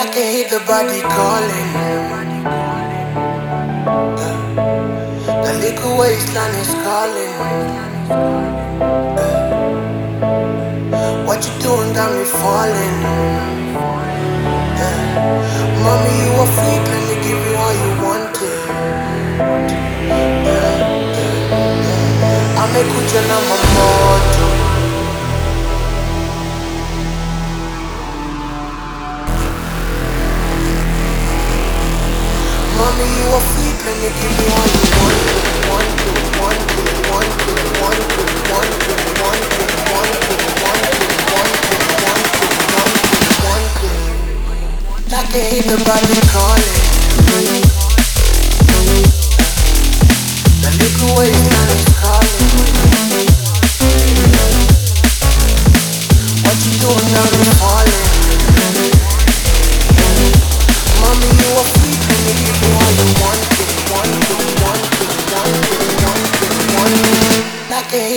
I can hear the body calling. Uh, yeah. The liquor wasteland is calling. Yeah. What you doing got me falling. Yeah. Mommy, you a freak, let me give you all you wanted. Yeah. Yeah. Amekuja na mamoto. Mommy, calling. The liquor wasteland is calling.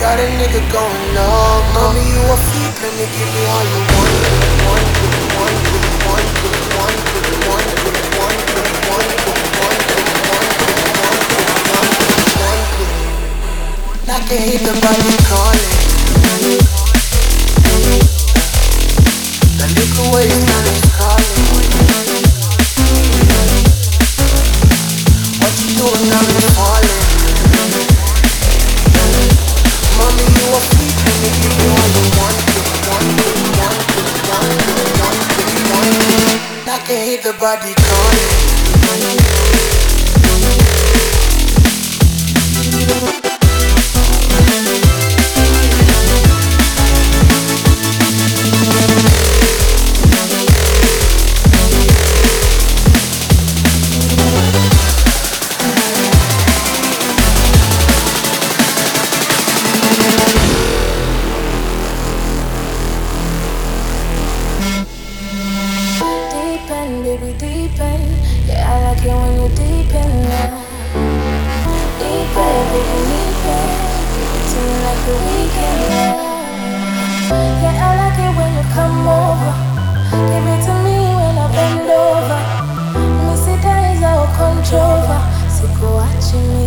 Got a nigga going up. Mommy, you a freak, let me give you all you want. What you can now the. The liquor you doing? Falling. Ain't the body going? Yeah, I like it when you come over. Give it to me when I bend over. Sit down is our control. Sikuachi me,